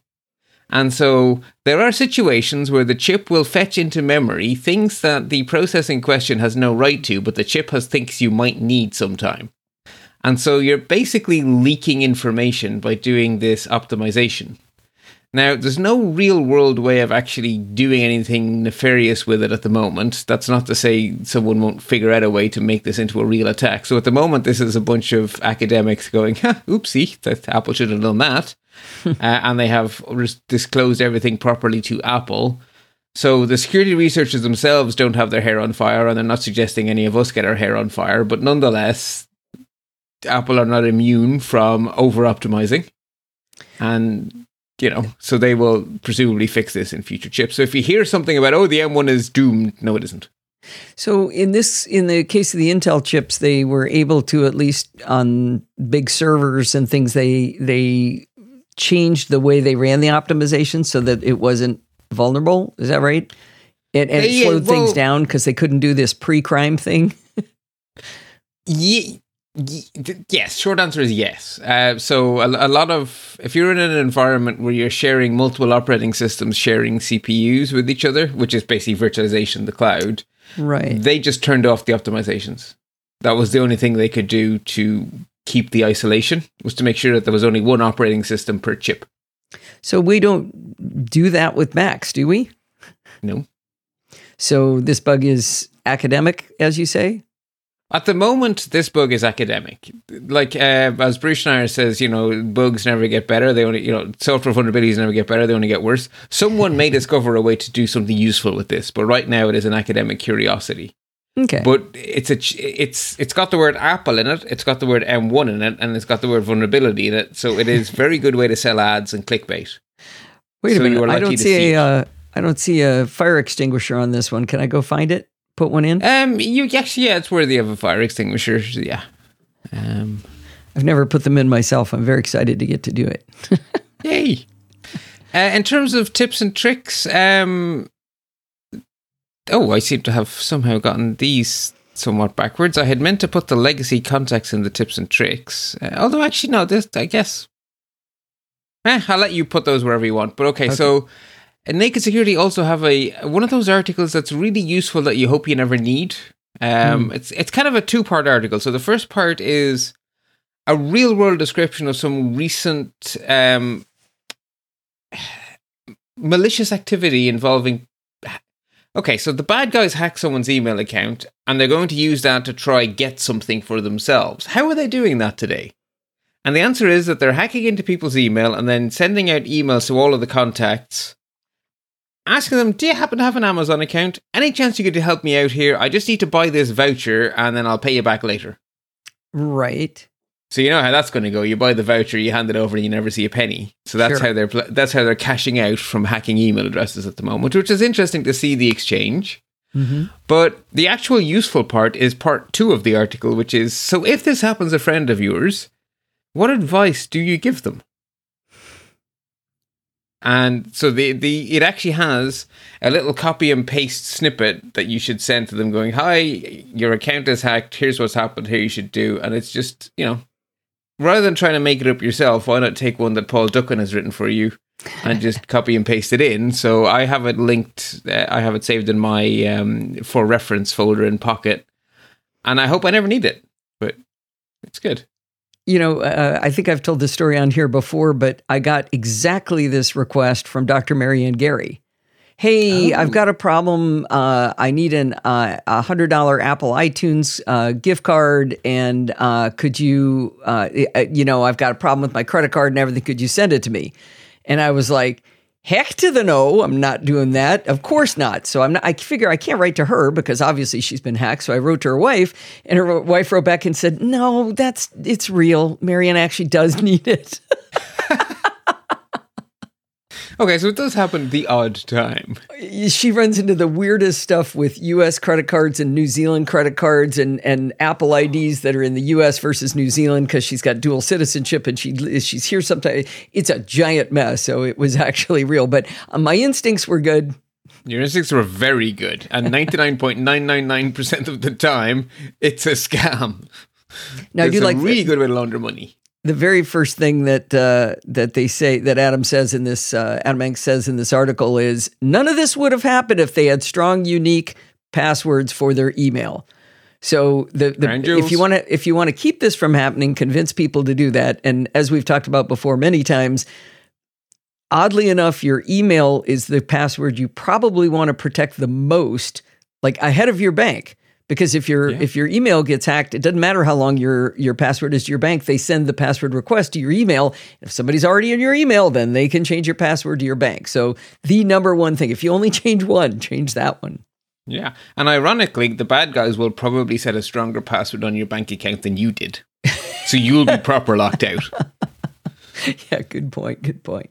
And so there are situations where the chip will fetch into memory things that the processing question has no right to, but the chip has thinks you might need sometime. And so you're basically leaking information by doing this optimization. Now, there's no real world way of actually doing anything nefarious with it at the moment. That's not to say someone won't figure out a way to make this into a real attack. So at the moment, this is a bunch of academics going, oopsie, that Apple should have done that. uh, and they have disclosed everything properly to Apple. So the security researchers themselves don't have their hair on fire, and they're not suggesting any of us get our hair on fire. But nonetheless, Apple are not immune from over optimizing. And, you know, so they will presumably fix this in future chips. So if you hear something about, oh, the M1 is doomed, no, it isn't. So in this, in the case of the Intel chips, they were able to at least on big servers and things, they they changed the way they ran the optimization so that it wasn't vulnerable. Is that right? And, and it Yeah, slowed things down because they couldn't do this pre-crime thing. Ye- ye- th- yes, short answer is yes. Uh, so a, a lot of if you're in an environment where you're sharing multiple operating systems, sharing CPUs with each other, which is basically virtualization, the cloud, Right. they just turned off the optimizations. That was the only thing they could do to keep the isolation was to make sure that there was only one operating system per chip. So we don't do that with Macs, do we? No. So this bug is academic, as you say. At the moment, this bug is academic. Like uh, as Bruce Schneier says, you know, bugs never get better. They only, you know, software vulnerabilities never get better. They only get worse. Someone may discover a way to do something useful with this, but right now it is an academic curiosity. Okay. But it's a, it's, it's got the word Apple in it. It's got the word M1 in it, and it's got the word vulnerability in it. So it is very good way to sell ads and clickbait. Wait a so you minute. I don't see, see- a. Uh, I don't see a fire extinguisher on this one. Can I go find it? Put one in. Um, you actually, yeah, it's worthy of a fire extinguisher. Yeah. Um, I've never put them in myself. I'm very excited to get to do it. Yay! Uh, in terms of tips and tricks, um, oh, I seem to have somehow gotten these somewhat backwards. I had meant to put the legacy context in the tips and tricks, uh, although actually no, this I guess. Eh, I'll let you put those wherever you want. But okay, so uh, Naked Security also have a one of those articles that's really useful that you hope you never need. Um, It's it's kind of a two part article. So the first part is a real world description of some recent um, malicious activity involving. Okay, so the bad guys hack someone's email account and they're going to use that to try get something for themselves. How are they doing that today? And the answer is that they're hacking into people's email and then sending out emails to all of the contacts asking them, "Do you happen to have an Amazon account? Any chance you could help me out here? I just need to buy this voucher, and then I'll pay you back later." Right. So you know how that's going to go. You buy the voucher, you hand it over, and you never see a penny. So that's Sure. how they're that's how they're cashing out from hacking email addresses at the moment, which is interesting to see the exchange. Mm-hmm. But the actual useful part is part two of the article, which is so if this happens a friend of yours, what advice do you give them? And so the, the it actually has a little copy and paste snippet that you should send to them going, Hi, your account is hacked, here's what's happened, here you should do. And it's just, you know, rather than trying to make it up yourself, why not take one that Paul Ducklin has written for you and just copy and paste it in? So I have it linked, uh, I have it saved in my um, for reference folder in Pocket. And I hope I never need it, but it's good. You know, uh, I think I've told this story on here before, but I got exactly this request from Dr. Maryanne Garry. Hey, Oh. I've got a problem. Uh, I need an uh, a hundred dollar Apple iTunes uh, gift card, and uh, could you, uh, uh, you know, I've got a problem with my credit card and everything. Could you send it to me? And I was like, heck to the no, I'm not doing that. Of course not. So I'm not, I figure I can't write to her because obviously she's been hacked. So I wrote to her wife and her wife wrote back and said, no, that's, it's real. Maryanne actually does need it. Okay, so it does happen the odd time. she runs into the weirdest stuff with US credit cards and New Zealand credit cards and, and Apple IDs that are in the US versus New Zealand because she's got dual citizenship and she she's here sometimes. It's a giant mess. So it was actually real. But uh, my instincts were good. Your instincts were very good, and 99.999% of the time, it's a scam. Now, I it's do a like really good way to launder money. The very first thing that uh, that they say that Adam says in this uh, Adam Hanks says in this article is none of this would have happened if they had strong, unique passwords for their email. So the, the if you want to if you want to keep this from happening, convince people to do that. And as we've talked about before many times, oddly enough, your email is the password you probably want to protect the most, like ahead of your bank. Because if your Yeah. if your email gets hacked, it doesn't matter how long your your password is to your bank. They send the password request to your email. If somebody's already in your email, then they can change your password to your bank. So the number one thing, if you only change one, change that one. Yeah. And ironically, the bad guys will probably set a stronger password on your bank account than you did. So you'll be proper locked out. Yeah, good point. Good point.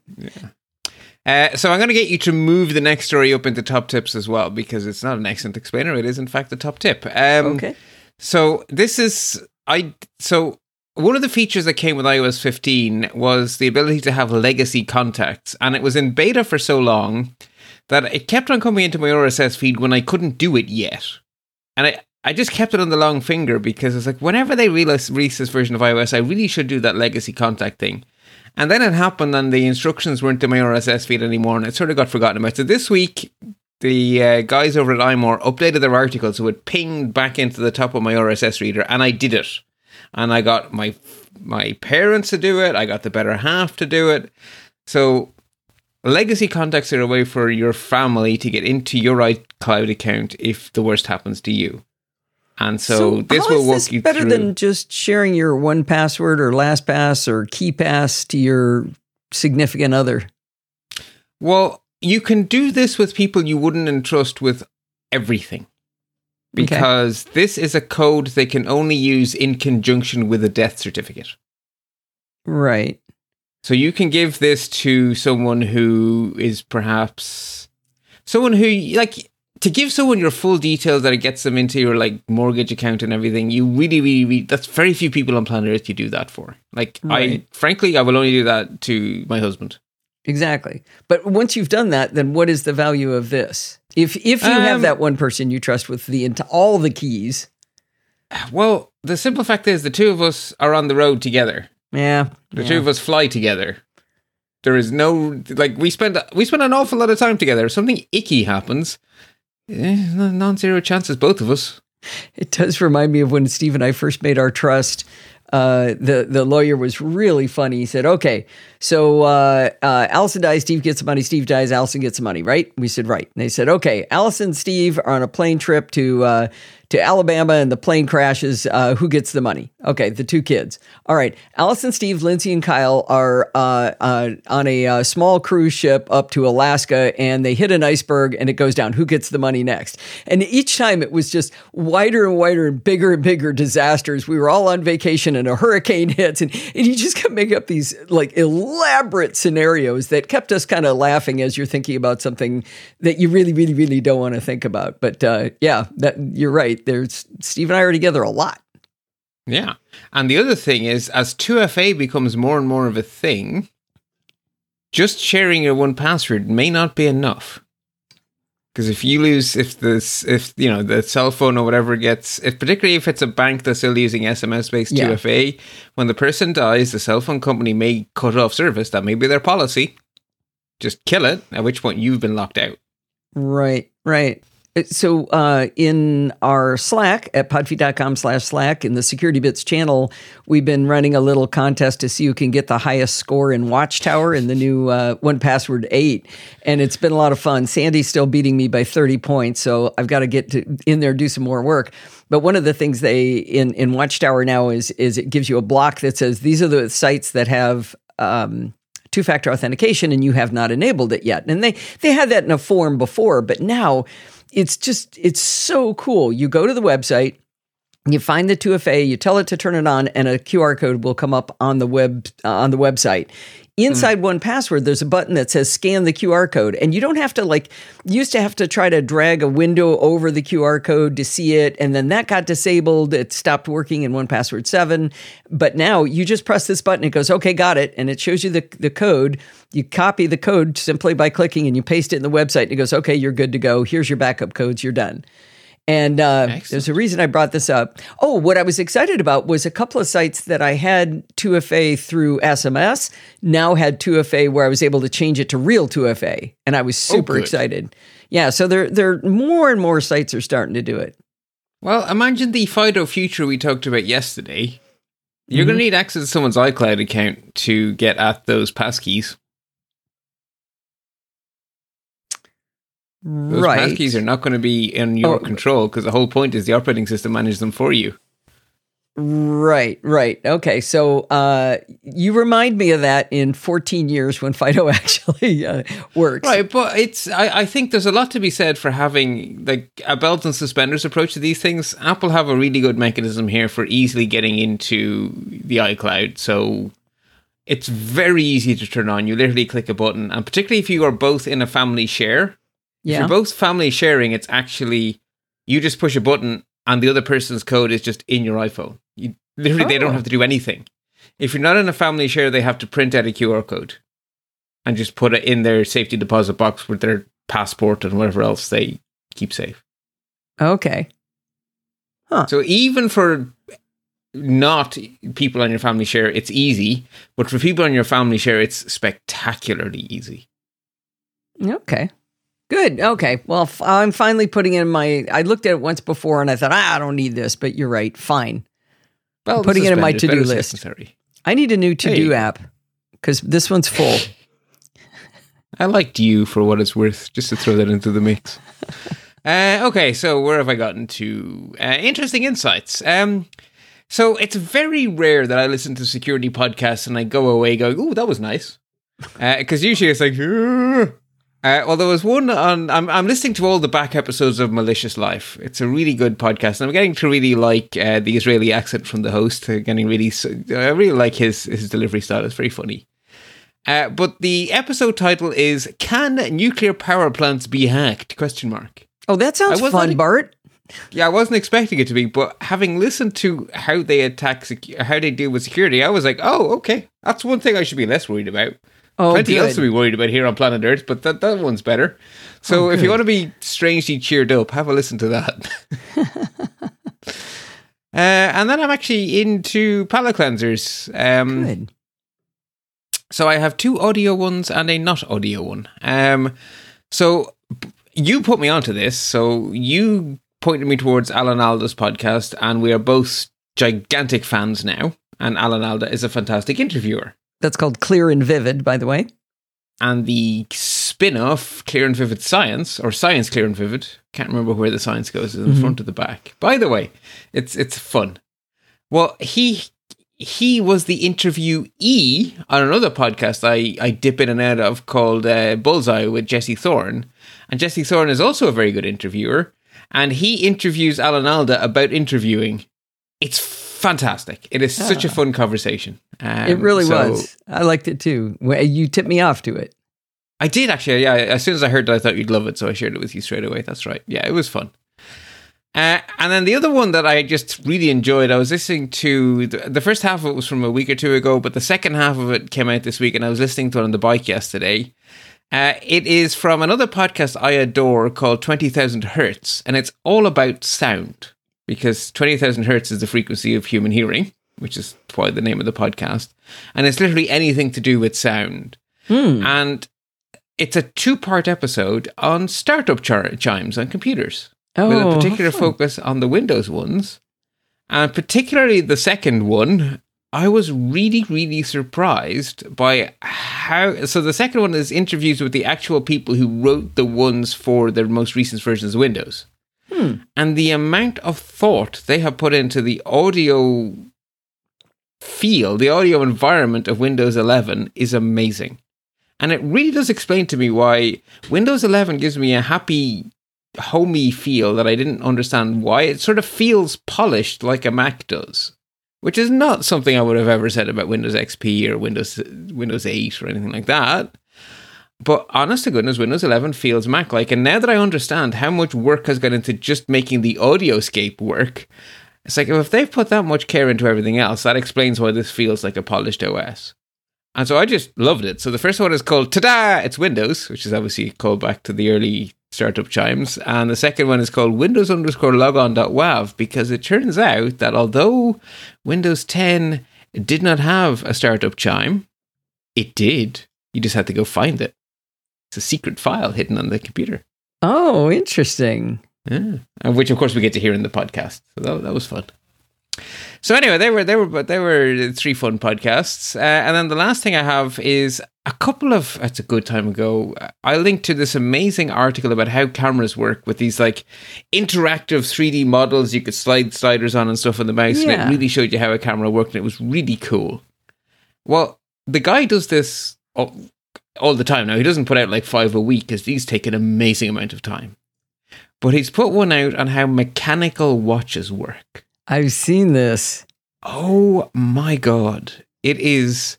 Uh, so I'm going to get you to move the next story up into top tips as well because it's not an excellent explainer. It is, in fact, the top tip. Um, Okay. So this is I so one of the features that came with iOS 15 was the ability to have legacy contacts, and it was in beta for so long that it kept on coming into my RSS feed when I couldn't do it yet, and I. I just kept it on the long finger because it's like whenever they release, release this version of iOS, I really should do that legacy contact thing. And then it happened, and the instructions weren't in my RSS feed anymore, and it sort of got forgotten about. So this week, the uh, guys over at iMore updated their article so it pinged back into the top of my RSS reader, and I did it. And I got my my parents to do it. I got the better half to do it. So legacy contacts are a way for your family to get into your iCloud account if the worst happens to you. And so, this will walk this you better through. than just sharing your 1Password or LastPass or KeePass to your significant other. Well, you can do this with people you wouldn't entrust with everything. Because this is a code they can only use in conjunction with a death certificate. Right. So you can give this to someone who is perhaps someone who like to give someone your full details that it gets them into your like mortgage account and everything. You really, really, really that's very few people on planet Earth you do that for. Like Right. I, frankly, I will only do that to my husband. Exactly. But once you've done that, then what is the value of this? If if you have Um, that one person you trust with the into all the keys, Well, the simple fact is the two of us are on the road together. yeah. The yeah. two of us fly together. There is no like we spend we spend an awful lot of time together. If something icky happens, eh, non-zero chances, both of us. It does remind me of when Steve and I first made our trust. Uh, the the lawyer was really funny. He said, "Okay, so uh, uh, Allison dies, Steve gets the money. Steve dies, Allison gets the money, right?" We said, "Right." And they said, "Okay, Allison and Steve are on a plane trip to uh, to Alabama, and the plane crashes. Uh, who gets the money?" Okay, the two kids. All right. Allison, Steve, Lindsay, and Kyle are uh, uh, on a uh, small cruise ship up to Alaska and they hit an iceberg and it goes down. Who gets the money next? And each time it was just wider and wider and bigger and bigger disasters. We were all on vacation and a hurricane hits and, and you just kept making up these like elaborate scenarios that kept us kind of laughing as you're thinking about something that you really, really, really don't want to think about. But uh, yeah, that you're right. There's Steve and I are together a lot. Yeah. And the other thing is, as 2FA becomes more and more of a thing, just sharing your 1Password may not be enough. Because if you lose, if this, if you know the cell phone or whatever gets, if particularly if it's a bank that's still using SMS based Yeah. 2FA, when the person dies, the cell phone company may cut off service. That may be their policy. Just kill it. At which point you've been locked out. Right, right. So uh, in our Slack at podfeet.com slash Slack in the Security Bits channel, we've been running a little contest to see who can get the highest score in Watchtower in the new uh, 1Password 8. And it's been a lot of fun. Sandy's still beating me by 30 points, so I've got to get in there, do some more work. But one of the things they in, in Watchtower now is is it gives you a block that says these are the sites that have um, two factor authentication and you have not enabled it yet. And they they had that in a form before, but now it's just it's so cool. You go to the website, you find the 2FA, you tell it to turn it on, and a QR code will come up on the web uh, on the website. Mm. Inside 1Password, there's a button that says scan the QR code. And you don't have to like used to have to try to drag a window over the QR code to see it. And then that got disabled. It stopped working in 1Password seven. But now you just press this button, it goes, okay, got it. And it shows you the, the code. You copy the code simply by clicking and you paste it in the website. And it goes, okay, you're good to go. Here's your backup codes, you're done. And uh, there's a reason I brought this up. Oh, what I was excited about was a couple of sites that I had 2FA through SMS now had 2FA where I was able to change it to real 2FA. And I was super good. excited. Yeah, so there, there more and more sites are starting to do it. Well, imagine the FIDO future we talked about yesterday. You're Mm-hmm. going to need access to someone's iCloud account to get at those passkeys. Those right. passkeys are not going to be in your Oh. control because the whole point is the operating system manages them for you. Right, right. Okay, so uh, you remind me of that in 14 years when Fido actually uh, works. Right, but it's I, I think there's a lot to be said for having like a belt and suspenders approach to these things. Apple have a really good mechanism here for easily getting into the iCloud. So it's very easy to turn on. You literally click a button, and particularly if you are both in a family share, if you're both family sharing, it's actually you just push a button and the other person's code is just in your iPhone. You literally they don't Oh. have to do anything. If you're not in a family share, they have to print out a QR code and just put it in their safety deposit box with their passport and whatever else they keep safe. Okay. So even for not people on your family share, it's easy, but for people on your family share, it's spectacularly easy. Okay. Good. Okay. Well, f- I'm finally putting in my. I looked at it once before and I thought, ah, I don't need this, but you're right. Fine. Well, putting it in my to-do list. than sorry. I need a new to do go. app because this one's full. I liked you for what it's worth, just to throw that into the mix. uh, okay, so where have I gotten to? Uh, interesting insights. Um, so it's very rare that I listen to security podcasts and I go away going, "Oh, that was nice," because usually it's like. "Ugh." Uh, well, there was one on. I'm, I'm listening to all the back episodes of Malicious Life. It's a really good podcast, and I'm getting to really like uh, the Israeli accent from the host. Uh, getting really, I really like his his delivery style. It's very funny. Uh, but the episode title is "Can nuclear power plants be hacked?" Question mark. Oh, that sounds fun, Bart. Yeah, I wasn't expecting it to be, but having listened to how they attack, secu- how they deal with security, I was like, "Oh, okay, that's one thing I should be less worried about." Oh, Plenty else to be worried about here on planet Earth, but that, that one's better. So Oh, if you want to be strangely cheered up, have a listen to that. uh, and then I'm actually into palate cleansers. Um, Good. so I have two audio ones and a not audio one. Um, so you put me onto this. So you pointed me towards Alan Alda's podcast, and we are both gigantic fans now. And Alan Alda is a fantastic interviewer. That's called Clear and Vivid, by the way. And the spin off, Clear and Vivid Science, or Science Clear and Vivid, can't remember where the science goes, in the front or the back. By the way, it's it's fun. Well, he he was the interviewee on another podcast I, I dip in and out of called uh, Bullseye with Jesse Thorn. And Jesse Thorn is also a very good interviewer. And he interviews Alan Alda about interviewing. It's fantastic. It is such a fun conversation. Um, it really so- was. I liked it too. You tipped me off to it. I did actually. Yeah, as soon as I heard it, I thought you'd love it, so I shared it with you straight away. That's right. Yeah, it was fun. Uh, and then the other one that I just really enjoyed, I was listening to the, the first half of it was from a week or two ago, but the second half of it came out this week, and I was listening to it on the bike yesterday. Uh, it is from another podcast I adore called Twenty Thousand Hertz, and it's all about sound because twenty thousand hertz is the frequency of human hearing, which is why the name of the podcast, and it's literally anything to do with sound Hmm. and it's a two-part episode on startup char- chimes on computers Oh, with a particular fun. focus on the Windows ones, and particularly the second one. I was really, really surprised by how. So the second one is interviews with the actual people who wrote the ones for their most recent versions of Windows, And the amount of thought they have put into the audio feel, the audio environment of Windows 11 is amazing. And it really does explain to me why Windows 11 gives me a happy, homey feel that I didn't understand why. It sort of feels polished like a Mac does, which is not something I would have ever said about Windows XP or Windows Windows 8 or anything like that. But honest to goodness, Windows 11 feels Mac like. And now that I understand how much work has gone into just making the audioscape work, it's like if they've put that much care into everything else, that explains why this feels like a polished OS. And so I just loved it. So the first one is called Tada! It's Windows, which is obviously a callback to the early startup chimes. And the second one is called Windows underscore logon.wav because it turns out that although Windows 10 did not have a startup chime, it did. You just had to go find it. It's a secret file hidden on the computer. Oh, interesting. Yeah. And which of course we get to hear in the podcast. So that, that was fun. So anyway, they were they were but they were three fun podcasts, uh, and then the last thing I have is a couple of. It's a good time ago. I linked to this amazing article about how cameras work with these like interactive three D models you could slide sliders on and stuff on the mouse, and it really showed you how a camera worked, and it was really cool. Well, the guy does this all, the time now. He doesn't put out like five a week because these take an amazing amount of time. But he's put one out on how mechanical watches work. I've seen this. Oh my god. It is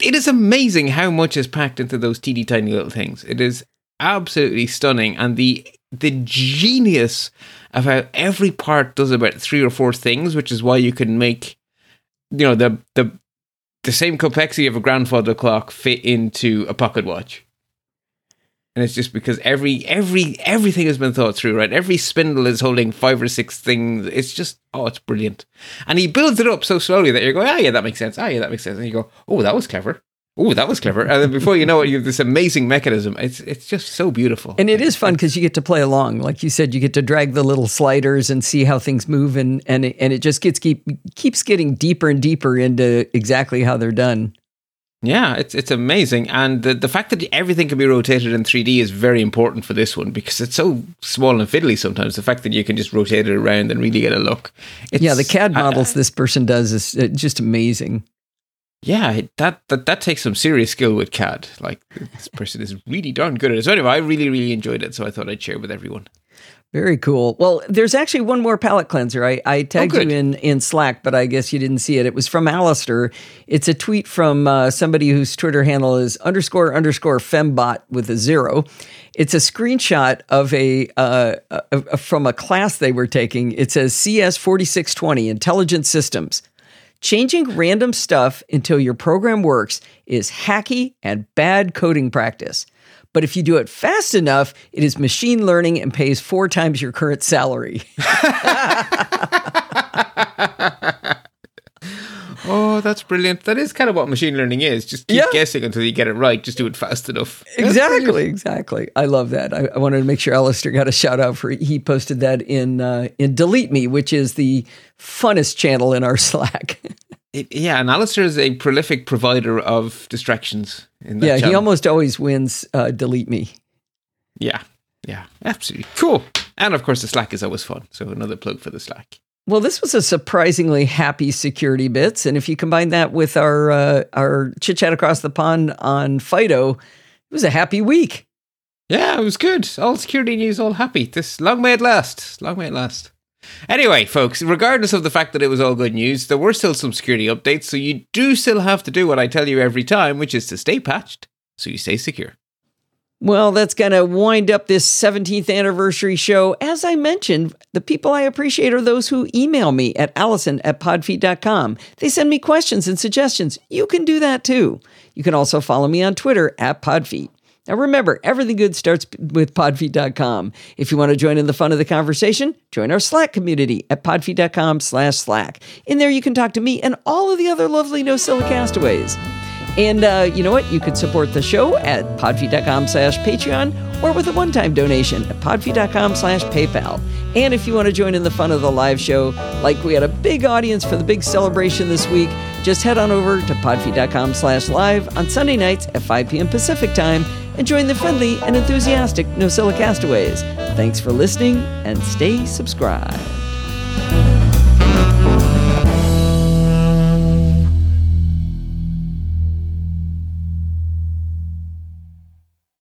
it is amazing how much is packed into those teeny tiny little things. It is absolutely stunning and the the genius of how every part does about three or four things, which is why you can make you know the the the same complexity of a grandfather clock fit into a pocket watch. And it's just because every every everything has been thought through, right? Every spindle is holding five or six things. It's just oh, it's brilliant. And he builds it up so slowly that you're going, ah, yeah, that makes sense. Ah, yeah, that makes sense. And you go, oh, that was clever. Oh, that was clever. And then before you know it, you have this amazing mechanism. It's it's just so beautiful. And it is fun because you get to play along. Like you said, you get to drag the little sliders and see how things move, and and it, and it just gets keep keeps getting deeper and deeper into exactly how they're done. Yeah, it's it's amazing, and the the fact that everything can be rotated in 3D is very important for this one because it's so small and fiddly. Sometimes the fact that you can just rotate it around and really get a look. It's, yeah, the CAD models this person does is uh, just amazing. Yeah, that, that that takes some serious skill with CAD. Like this person is really darn good at it. So anyway, I really really enjoyed it, so I thought I'd share with everyone. Very cool. Well, there's actually one more palate cleanser. I, I tagged you in, in Slack, but I guess you didn't see it. It was from Alistair. It's a tweet from uh, somebody whose Twitter handle is underscore underscore fembot with a zero. It's a screenshot of a, uh, uh, uh, from a class they were taking. It says CS 4620 Intelligent Systems. Changing random stuff until your program works is hacky and bad coding practice. But if you do it fast enough, it is machine learning and pays four times your current salary. Oh, that's brilliant. That is kind of what machine learning is. Just keep Yeah. guessing until you get it right. Just do it fast enough. Exactly, exactly. I love that. I, I wanted to make sure Alistair got a shout out for he posted that in uh, in Delete Me, which is the funnest channel in our Slack. It, yeah, and Alistair is a prolific provider of distractions. In that yeah, he almost always wins uh, Delete Me. Yeah, yeah, absolutely cool. And of course, the Slack is always fun. So another plug for the Slack. Well, this was a surprisingly happy security bits, and if you combine that with our uh, our chit chat across the pond on Fido, it was a happy week. Yeah, it was good. All security news, all happy. This long may it last. Long may it last. Anyway, folks, regardless of the fact that it was all good news, there were still some security updates, so you do still have to do what I tell you every time, which is to stay patched so you stay secure. Well, that's going to wind up this 17th anniversary show. As I mentioned, the people I appreciate are those who email me at allison at podfeet.com. They send me questions and suggestions. You can do that too. You can also follow me on Twitter at podfeet. Now remember, everything good starts with podfeet.com. If you want to join in the fun of the conversation, join our Slack community at podfeet.com slash Slack. In there, you can talk to me and all of the other lovely NosillaCastaways. castaways. And uh, you know what? You could support the show at podfeet.com slash Patreon or with a one-time donation at podfeet.com slash PayPal. And if you want to join in the fun of the live show, like we had a big audience for the big celebration this week, just head on over to podfeet.com slash live on Sunday nights at 5 p.m. Pacific time and join the friendly and enthusiastic NosillaCastaways. Thanks for listening and stay subscribed.